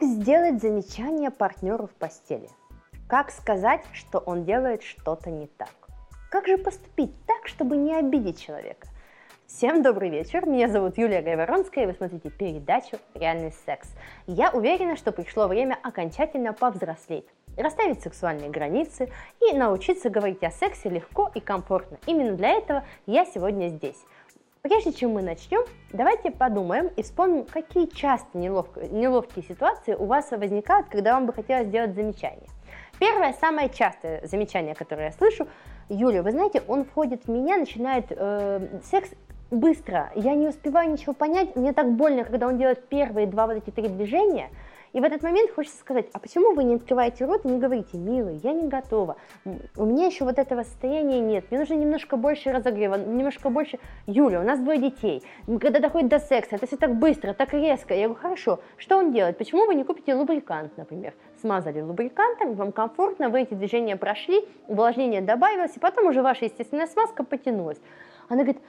Как сделать замечание партнеру в постели? Как сказать, что он делает что-то не так? Как же поступить так, чтобы не обидеть человека? Всем добрый вечер, меня зовут Юлия Гайворонская, и вы смотрите передачу «Реальный секс». Я уверена, что пришло время окончательно повзрослеть, расставить сексуальные границы и научиться говорить о сексе легко и комфортно. Именно для этого я сегодня здесь. Прежде чем мы начнем, давайте подумаем и вспомним, какие часто неловкие, неловкие ситуации у вас возникают, когда вам бы хотелось сделать замечание. Первое, самое частое замечание, которое я слышу, Юля, вы знаете, он входит в меня, начинает э, секс быстро, я не успеваю ничего понять, мне так больно, когда он делает первые два вот эти три движения, и в этот момент хочется сказать, а почему вы не открываете рот и не говорите, милый, я не готова, у меня еще вот этого состояния нет, мне нужно немножко больше разогрева, немножко больше, Юля, у нас двое детей, когда доходит до секса, это все так быстро, так резко, я говорю, хорошо, что он делает, почему вы не купите лубрикант, например, смазали лубрикантом, вам комфортно, вы эти движения прошли, увлажнение добавилось, и потом уже ваша естественная смазка потянулась. Она говорит,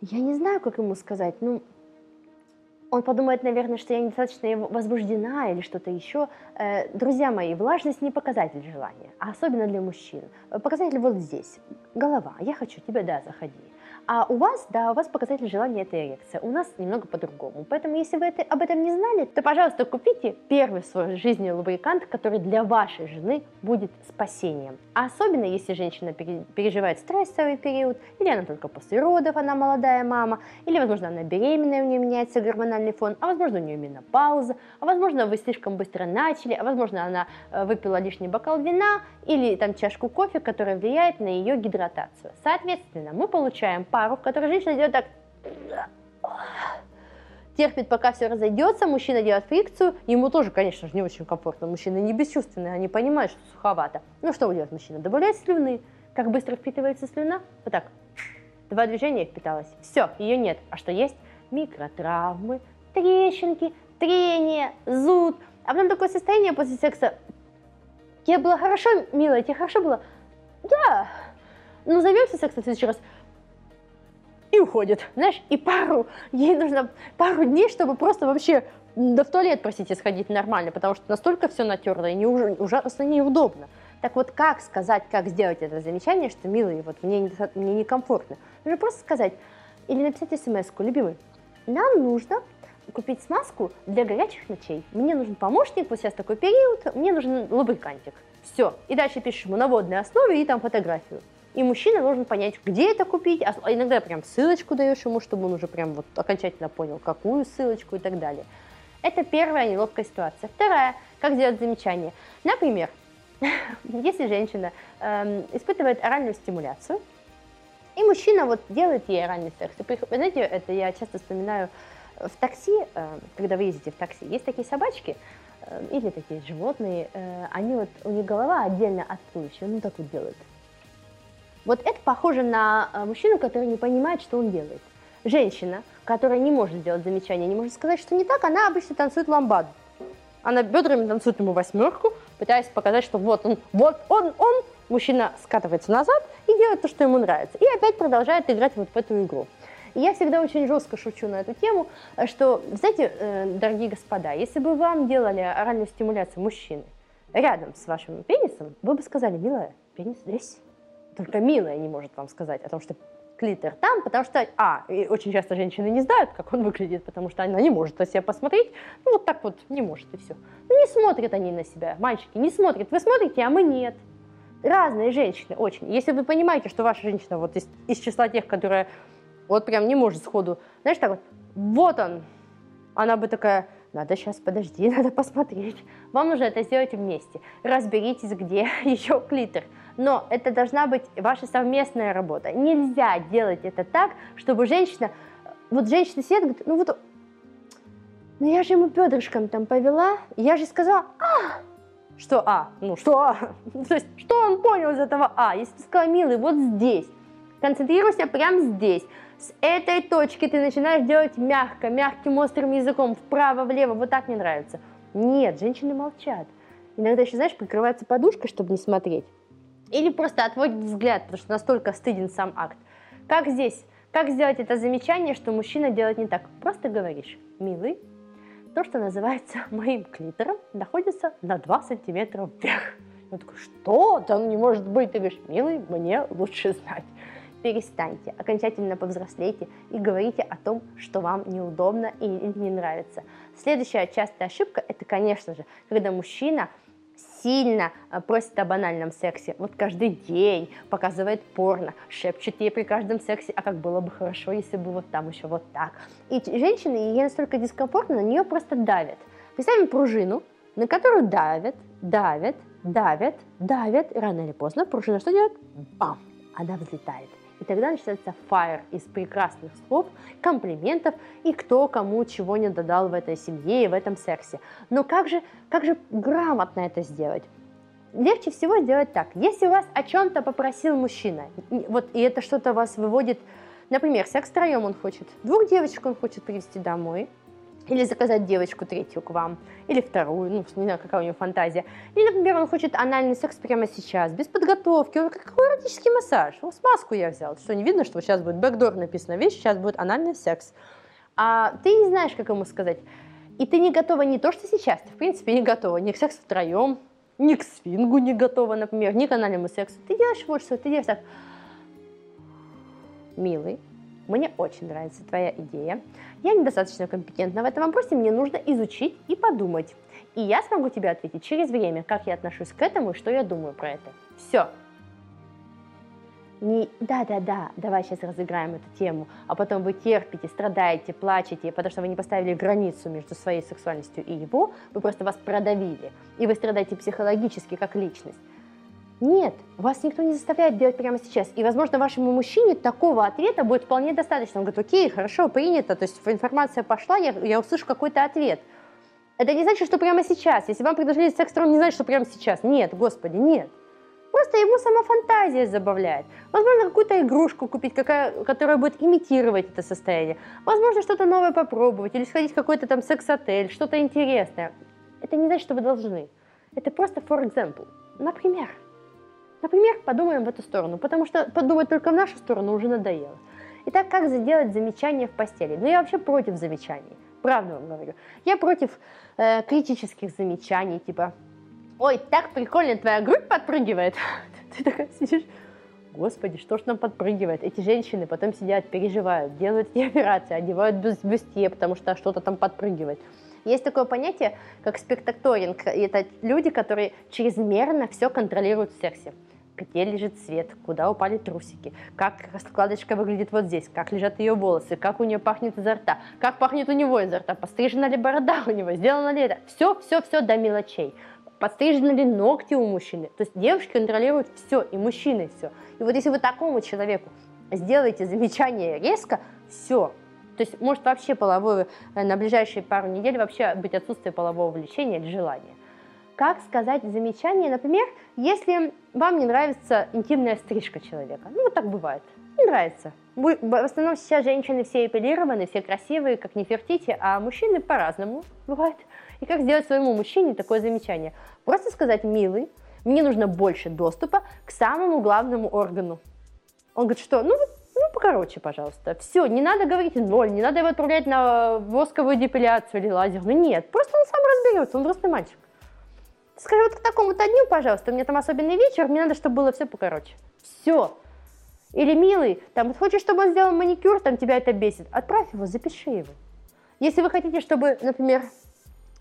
я не знаю, как ему сказать, ну, он подумает, наверное, что я недостаточно возбуждена или что-то еще. Э, друзья мои, влажность не показатель желания, а особенно для мужчин. Показатель вот здесь. Голова. Я хочу тебя, да, заходи. А у вас, да, у вас показатель желания это эрекция. У нас немного по-другому. Поэтому, если вы это, об этом не знали, то, пожалуйста, купите первый в своей жизни лубрикант, который для вашей жены будет спасением. А особенно, если женщина переживает стрессовый период, или она только после родов, она молодая мама, или, возможно, она беременная, у нее меняется гормональный фон, а возможно, у нее менопауза, а возможно, вы слишком быстро начали, а возможно, она э, выпила лишний бокал вина или там чашку кофе, которая влияет на ее гидратацию. Соответственно, мы получаем пару, в которой женщина делает так, терпит, пока все разойдется, мужчина делает фрикцию, ему тоже, конечно же, не очень комфортно, мужчины не бесчувственные, они понимают, что суховато. Ну что делает мужчина? Добавляет слюны. Как быстро впитывается слюна? Вот так. Два движения впиталась. Все, ее нет. А что есть? Микротравмы, трещинки, трение, зуд. А потом такое состояние после секса. Тебе было хорошо, милая, тебе хорошо было? Да. Ну, займемся сексом в следующий раз и уходит, знаешь, и пару, ей нужно пару дней, чтобы просто вообще да в туалет, простите, сходить нормально, потому что настолько все натерло и не, ужасно неудобно. Так вот, как сказать, как сделать это замечание, что, милый, вот мне, не, мне некомфортно? Нужно просто сказать, или написать смс-ку, любимый, нам нужно купить смазку для горячих ночей. Мне нужен помощник, вот сейчас такой период, мне нужен лубрикантик. Все. И дальше пишешь ему на водной основе и там фотографию и мужчина должен понять, где это купить, а иногда прям ссылочку даешь ему, чтобы он уже прям вот окончательно понял, какую ссылочку и так далее. Это первая неловкая ситуация. Вторая, как сделать замечание. Например, если женщина э, испытывает оральную стимуляцию, и мужчина вот делает ей оральный секс. И, знаете, это я часто вспоминаю в такси, э, когда вы ездите в такси, есть такие собачки, э, или такие животные, э, они вот, у них голова отдельно от туловища, ну так вот делают. Вот это похоже на э, мужчину, который не понимает, что он делает. Женщина, которая не может сделать замечание, не может сказать, что не так, она обычно танцует ламбаду. Она бедрами танцует ему восьмерку, пытаясь показать, что вот он, вот он, он. Мужчина скатывается назад и делает то, что ему нравится. И опять продолжает играть вот в эту игру. И я всегда очень жестко шучу на эту тему, что, знаете, э, дорогие господа, если бы вам делали оральную стимуляцию мужчины рядом с вашим пенисом, вы бы сказали, милая, пенис здесь. Только милая не может вам сказать о том, что клитор там, потому что, а, и очень часто женщины не знают, как он выглядит, потому что она не может на себя посмотреть, ну вот так вот не может и все. Ну не смотрят они на себя, мальчики, не смотрят. Вы смотрите, а мы нет. Разные женщины, очень. Если вы понимаете, что ваша женщина вот из, из числа тех, которая вот прям не может сходу, знаешь, так вот, вот он, она бы такая, надо сейчас, подожди, надо посмотреть. Вам нужно это сделать вместе. Разберитесь, где еще клитор. Но это должна быть ваша совместная работа. Нельзя делать это так, чтобы женщина... Вот женщина сидит, говорит, ну вот... Ну я же ему бедрышком там повела, я же сказала, а, что А? Ну что А? То есть, что он понял из этого А? Если ты сказала, милый, вот здесь, концентрируйся прямо здесь. С этой точки ты начинаешь делать мягко, мягким острым языком, вправо-влево, вот так мне нравится. Нет, женщины молчат. Иногда еще, знаешь, прикрывается подушкой, чтобы не смотреть. Или просто отводит взгляд, потому что настолько стыден сам акт. Как здесь? Как сделать это замечание, что мужчина делает не так? Просто говоришь, милый, то, что называется моим клитором, находится на 2 сантиметра вверх. Он такой, что? Да не может быть. Ты говоришь, милый, мне лучше знать. Перестаньте, окончательно повзрослейте и говорите о том, что вам неудобно и не нравится. Следующая частая ошибка – это, конечно же, когда мужчина сильно э, просит о банальном сексе. Вот каждый день показывает порно, шепчет ей при каждом сексе, а как было бы хорошо, если бы вот там еще вот так. И женщины, ей настолько дискомфортно, на нее просто давят. Представим пружину, на которую давят, давят, давят, давят, и рано или поздно пружина что делает? Бам! Она взлетает. Тогда начинается фаер из прекрасных слов, комплиментов и кто кому чего не додал в этой семье и в этом сексе. Но как же, как же грамотно это сделать? Легче всего сделать так. Если вас о чем-то попросил мужчина, вот и это что-то вас выводит, например, секс втроем он хочет, двух девочек он хочет привести домой, или заказать девочку третью к вам, или вторую, ну, не знаю, какая у него фантазия. Или, например, он хочет анальный секс прямо сейчас, без подготовки. Он какой эротический массаж? Вот смазку я взял. Что, не видно, что сейчас будет бэкдор написано, видишь, сейчас будет анальный секс. А ты не знаешь, как ему сказать. И ты не готова не то, что сейчас, ты, в принципе, не готова ни к сексу втроем, ни к свингу не готова, например, ни к анальному сексу. Ты делаешь вот что, ты делаешь так. Милый, мне очень нравится твоя идея. Я недостаточно компетентна в этом вопросе, мне нужно изучить и подумать. И я смогу тебе ответить через время, как я отношусь к этому и что я думаю про это. Все. Не да-да-да, давай сейчас разыграем эту тему, а потом вы терпите, страдаете, плачете, потому что вы не поставили границу между своей сексуальностью и его, вы просто вас продавили, и вы страдаете психологически как личность. Нет, вас никто не заставляет делать прямо сейчас. И, возможно, вашему мужчине такого ответа будет вполне достаточно. Он говорит, окей, хорошо, принято, то есть информация пошла, я, я услышу какой-то ответ. Это не значит, что прямо сейчас. Если вам предложили секс не значит, что прямо сейчас. Нет, господи, нет. Просто ему сама фантазия забавляет. Возможно, какую-то игрушку купить, какая, которая будет имитировать это состояние. Возможно, что-то новое попробовать или сходить в какой-то там секс-отель, что-то интересное. Это не значит, что вы должны. Это просто for example. Например. Например, подумаем в эту сторону, потому что подумать только в нашу сторону уже надоело. Итак, как сделать замечания в постели? Ну, я вообще против замечаний, правда вам говорю. Я против э, критических замечаний, типа, ой, так прикольно твоя грудь подпрыгивает. Ты такая сидишь, господи, что ж нам подпрыгивает? Эти женщины потом сидят, переживают, делают эти операции, одевают бюстье, потому что что-то там подпрыгивает. Есть такое понятие, как спектакторинг. И это люди, которые чрезмерно все контролируют в сексе где лежит цвет, куда упали трусики, как складочка выглядит вот здесь, как лежат ее волосы, как у нее пахнет изо рта, как пахнет у него изо рта, пострижена ли борода у него, сделано ли это. Все, все, все до мелочей. Подстрижены ли ногти у мужчины. То есть девушки контролируют все, и мужчины все. И вот если вы такому человеку сделаете замечание резко, все, то есть может вообще половое э, на ближайшие пару недель вообще быть отсутствие полового влечения или желания как сказать замечание, например, если вам не нравится интимная стрижка человека. Ну, вот так бывает. Не нравится. В основном сейчас женщины все эпилированы, все красивые, как не фертите, а мужчины по-разному бывает. И как сделать своему мужчине такое замечание? Просто сказать, милый, мне нужно больше доступа к самому главному органу. Он говорит, что? Ну, ну, покороче, пожалуйста. Все, не надо говорить ноль, не надо его отправлять на восковую депиляцию или лазер. Ну нет, просто он сам разберется, он взрослый мальчик. Скажи, вот к такому-то дню, пожалуйста, у меня там особенный вечер, мне надо, чтобы было все покороче. Все. Или, милый, там, хочешь, чтобы он сделал маникюр, там тебя это бесит, отправь его, запиши его. Если вы хотите, чтобы, например,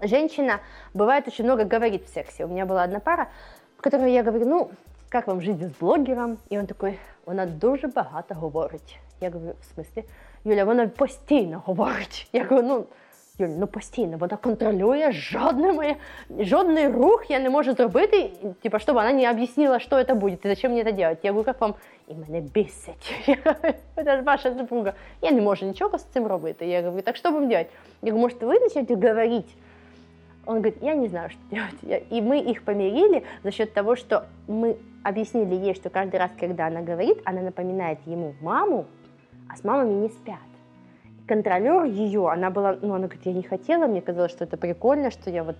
женщина, бывает очень много говорит в сексе. У меня была одна пара, в которой я говорю, ну, как вам жизнь с блогером? И он такой, вона дуже багато говорить. Я говорю, в смысле? Юля, вона постійно говорить. Я говорю, ну, Юль, ну постійно вона контролює жодне моє, жодний рух я не можу зробити, типа, щоб вона не об'яснила, що це буде, і зачем мені це робити. Я говорю, як вам? І мене бісить. Це ж ваша супруга. Я не можу нічого з цим робити. Я говорю, так що вам делать? Я говорю, может, вы начнете говорить? Он говорит, я не знаю, что делать. И мы их помирили за счет того, что мы объяснили ей, что каждый раз, когда она говорит, она напоминает ему маму, а с мамами не спят контролер ее, она была, ну, она говорит, я не хотела, мне казалось, что это прикольно, что я вот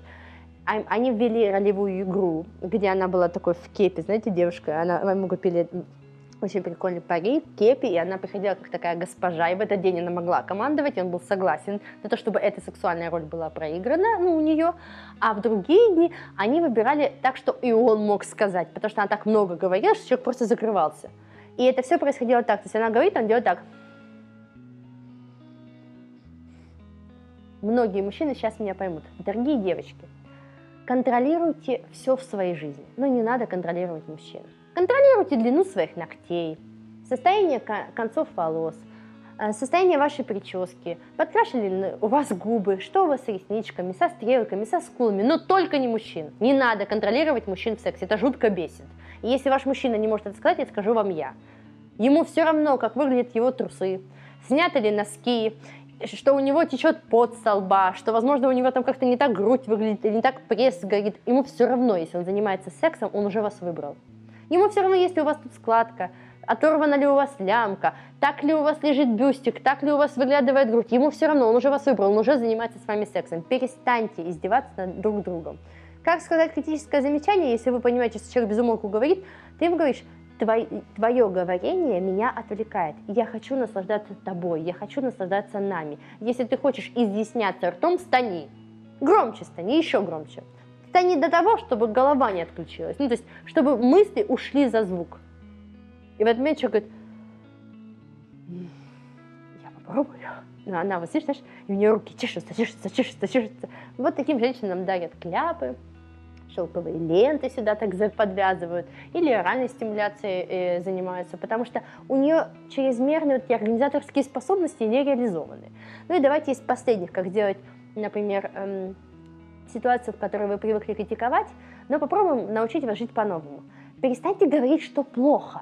они ввели ролевую игру, где она была такой в кепе, знаете, девушка, она ему купили очень прикольный парик, кепи, и она приходила как такая госпожа, и в этот день она могла командовать, и он был согласен на то, чтобы эта сексуальная роль была проиграна ну, у нее, а в другие дни они выбирали так, что и он мог сказать, потому что она так много говорила, что человек просто закрывался. И это все происходило так, то есть она говорит, он делает так. Многие мужчины сейчас меня поймут. Дорогие девочки, контролируйте все в своей жизни, но не надо контролировать мужчин. Контролируйте длину своих ногтей, состояние концов волос, э, состояние вашей прически, подкрашены у вас губы, что у вас с ресничками, со стрелками, со скулами, но только не мужчин. Не надо контролировать мужчин в сексе, это жутко бесит. И если ваш мужчина не может это сказать, я скажу вам я. Ему все равно, как выглядят его трусы, сняты ли носки, что у него течет пот со лба, что, возможно, у него там как-то не так грудь выглядит или не так пресс горит. Ему все равно, если он занимается сексом, он уже вас выбрал. Ему все равно, если у вас тут складка, оторвана ли у вас лямка, так ли у вас лежит бюстик, так ли у вас выглядывает грудь. Ему все равно, он уже вас выбрал, он уже занимается с вами сексом. Перестаньте издеваться над друг другом. Как сказать критическое замечание, если вы понимаете, что человек безумолку говорит, ты ему говоришь, твое, твое говорение меня отвлекает. Я хочу наслаждаться тобой, я хочу наслаждаться нами. Если ты хочешь изъясняться ртом, стани. Громче стани, еще громче не до того, чтобы голова не отключилась. Ну, то есть, чтобы мысли ушли за звук. И в этот момент человек говорит, я попробую. Но она, вот знаешь, и у нее руки чешутся, чешутся, чешутся, чешутся. Вот таким женщинам дарят кляпы, шелковые ленты сюда так подвязывают, или оральной стимуляцией э, занимаются, потому что у нее чрезмерные вот, организаторские способности не реализованы. Ну и давайте из последних, как сделать, например, эм, ситуацию, в которой вы привыкли критиковать, но попробуем научить вас жить по-новому. Перестаньте говорить, что плохо.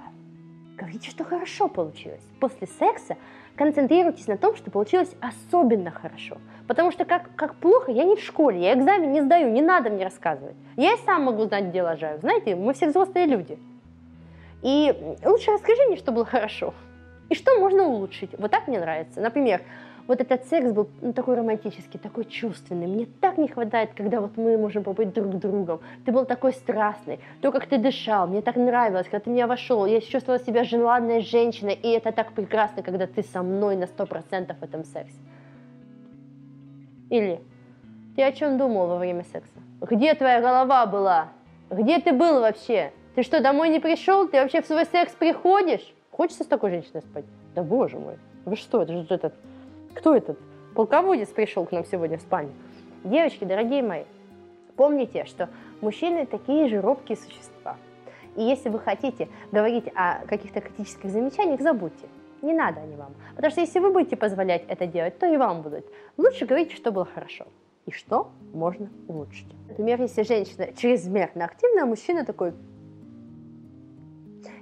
Говорите, что хорошо получилось. После секса концентрируйтесь на том, что получилось особенно хорошо. Потому что как, как плохо, я не в школе, я экзамен не сдаю, не надо мне рассказывать. Я и сам могу знать, где лажаю. Знаете, мы все взрослые люди. И лучше расскажи мне, что было хорошо. И что можно улучшить. Вот так мне нравится. Например, вот этот секс был ну, такой романтический, такой чувственный. Мне так не хватает, когда вот мы можем побыть друг другом. Ты был такой страстный, то, как ты дышал, мне так нравилось, когда ты меня вошел, я чувствовала себя желанной женщиной, и это так прекрасно, когда ты со мной на сто процентов в этом сексе. Или ты о чем думал во время секса? Где твоя голова была? Где ты был вообще? Ты что, домой не пришел? Ты вообще в свой секс приходишь? Хочется с такой женщиной спать? Да боже мой, вы что, это же этот кто этот полководец пришел к нам сегодня в спальню? Девочки, дорогие мои, помните, что мужчины такие же робкие существа. И если вы хотите говорить о каких-то критических замечаниях, забудьте. Не надо они вам. Потому что если вы будете позволять это делать, то и вам будут. Лучше говорите, что было хорошо и что можно улучшить. Например, если женщина чрезмерно активна, а мужчина такой...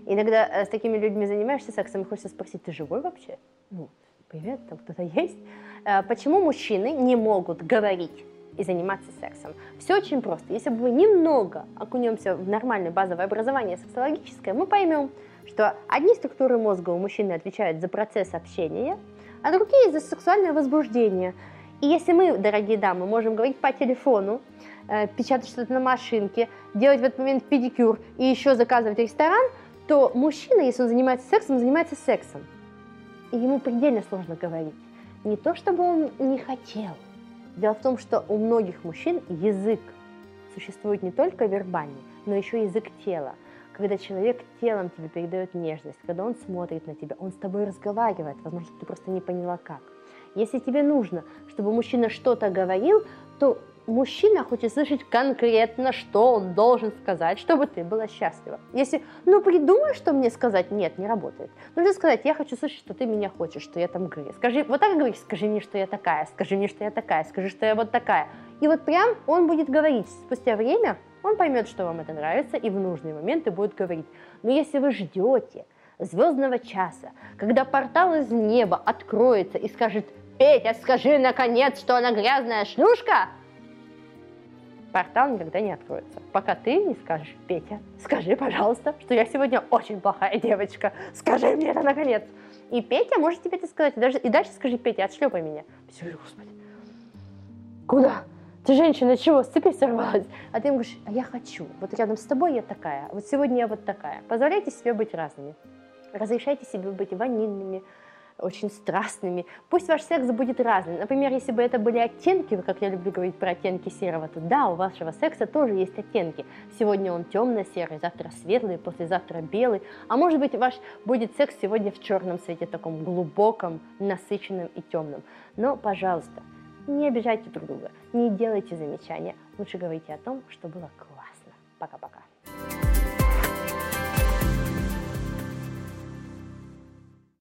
Иногда э, с такими людьми занимаешься сексом, и хочется спросить, ты живой вообще? Ну, привет, там кто-то есть. Э, почему мужчины не могут говорить и заниматься сексом? Все очень просто. Если бы мы немного окунемся в нормальное базовое образование сексологическое, мы поймем, что одни структуры мозга у мужчины отвечают за процесс общения, а другие за сексуальное возбуждение. И если мы, дорогие дамы, можем говорить по телефону, э, печатать что-то на машинке, делать в этот момент педикюр и еще заказывать ресторан, то мужчина, если он занимается сексом, занимается сексом ему предельно сложно говорить. Не то, чтобы он не хотел. Дело в том, что у многих мужчин язык существует не только вербальный, но еще язык тела. Когда человек телом тебе передает нежность, когда он смотрит на тебя, он с тобой разговаривает, возможно, ты просто не поняла как. Если тебе нужно, чтобы мужчина что-то говорил, то мужчина хочет слышать конкретно, что он должен сказать, чтобы ты была счастлива. Если, ну, придумай, что мне сказать, нет, не работает. Нужно сказать, я хочу слышать, что ты меня хочешь, что я там говорю. Скажи, вот так говори, скажи мне, что я такая, скажи мне, что я такая, скажи, что я вот такая. И вот прям он будет говорить. Спустя время он поймет, что вам это нравится, и в нужные моменты будет говорить. Но если вы ждете звездного часа, когда портал из неба откроется и скажет, Петя, скажи наконец, что она грязная шлюшка, портал никогда не откроется. Пока ты не скажешь, Петя, скажи, пожалуйста, что я сегодня очень плохая девочка. Скажи мне это наконец. И Петя может тебе это сказать. И, даже, и дальше скажи, Петя, отшлепай меня. Все, господи. Куда? Ты женщина, чего, с цепи сорвалась? А ты ему говоришь, а я хочу. Вот рядом с тобой я такая. Вот сегодня я вот такая. Позволяйте себе быть разными. Разрешайте себе быть ванильными, очень страстными. Пусть ваш секс будет разным. Например, если бы это были оттенки, как я люблю говорить про оттенки серого, то да, у вашего секса тоже есть оттенки. Сегодня он темно-серый, завтра светлый, послезавтра белый. А может быть, ваш будет секс сегодня в черном цвете, таком глубоком, насыщенном и темном. Но, пожалуйста, не обижайте друг друга, не делайте замечания. Лучше говорите о том, что было классно. Пока-пока.